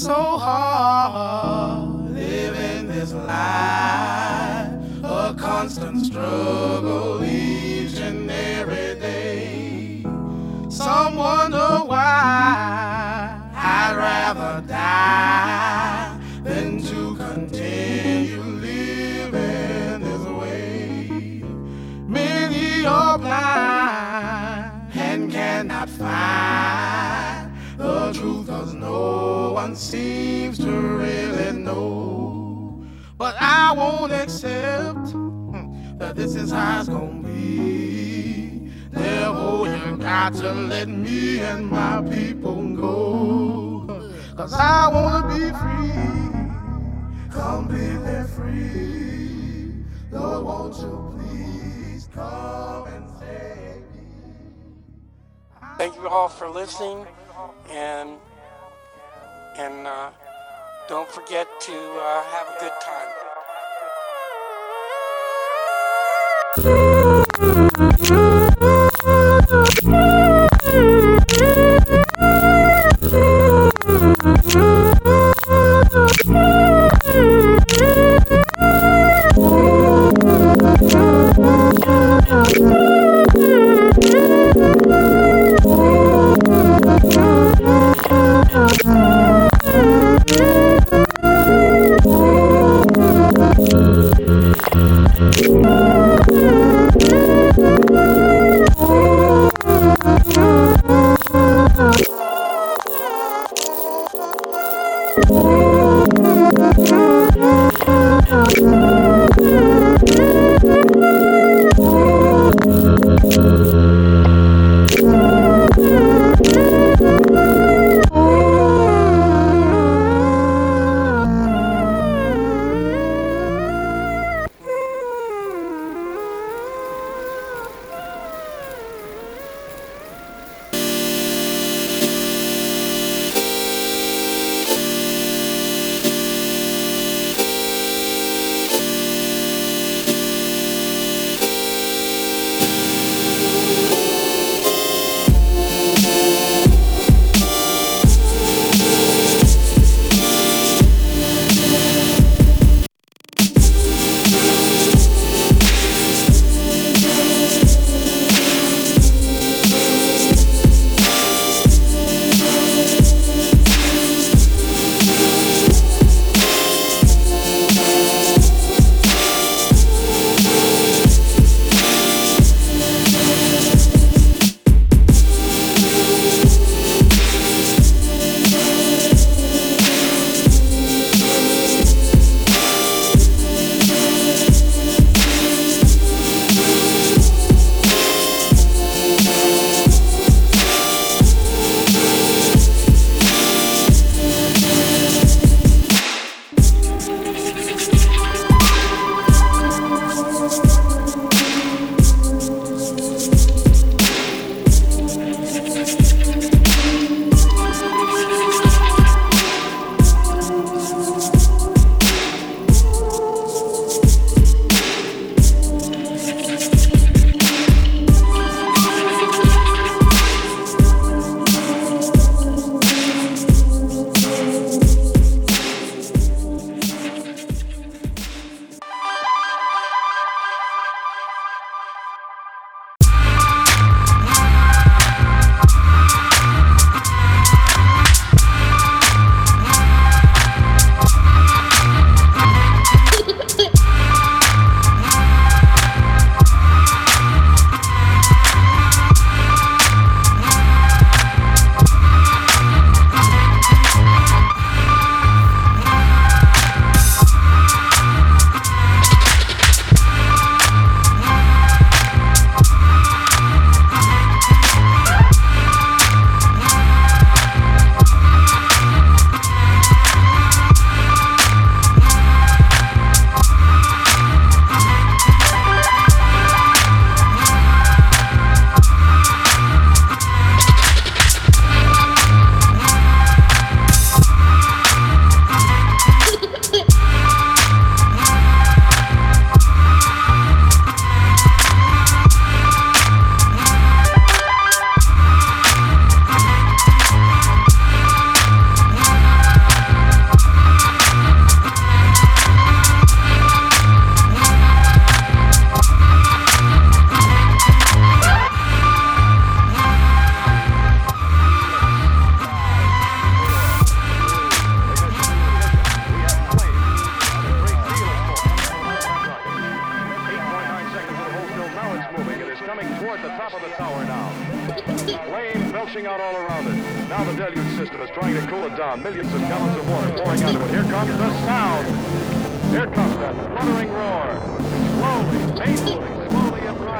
so hard living this life, a constant struggle one seems to really know. But I won't accept hmm, that this is how it's gonna be. Therefore, you got to let me and my people go. Cause I wanna be free, completely free. Lord, won't you please come and save me? Thank you all for listening, and and uh, don't forget to uh, have a good time. Thank you.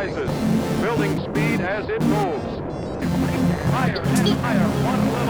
rises, building speed as it moves. Higher and higher, one level.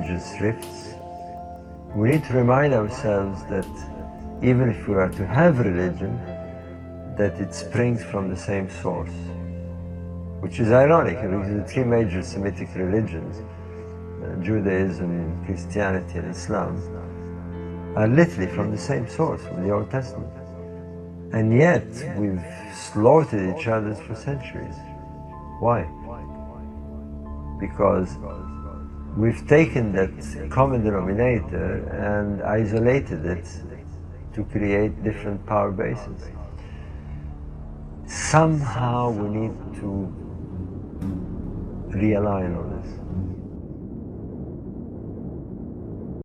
religious rifts we need to remind ourselves that even if we are to have religion, that it springs from the same source. Which is ironic because the three major Semitic religions, uh, Judaism, Christianity, and Islam, are literally from the same source, from the Old Testament. And yet, we've slaughtered each other for centuries. Why? Because we've taken that common denominator and isolated it to create different power bases. Somehow we need to realign on this.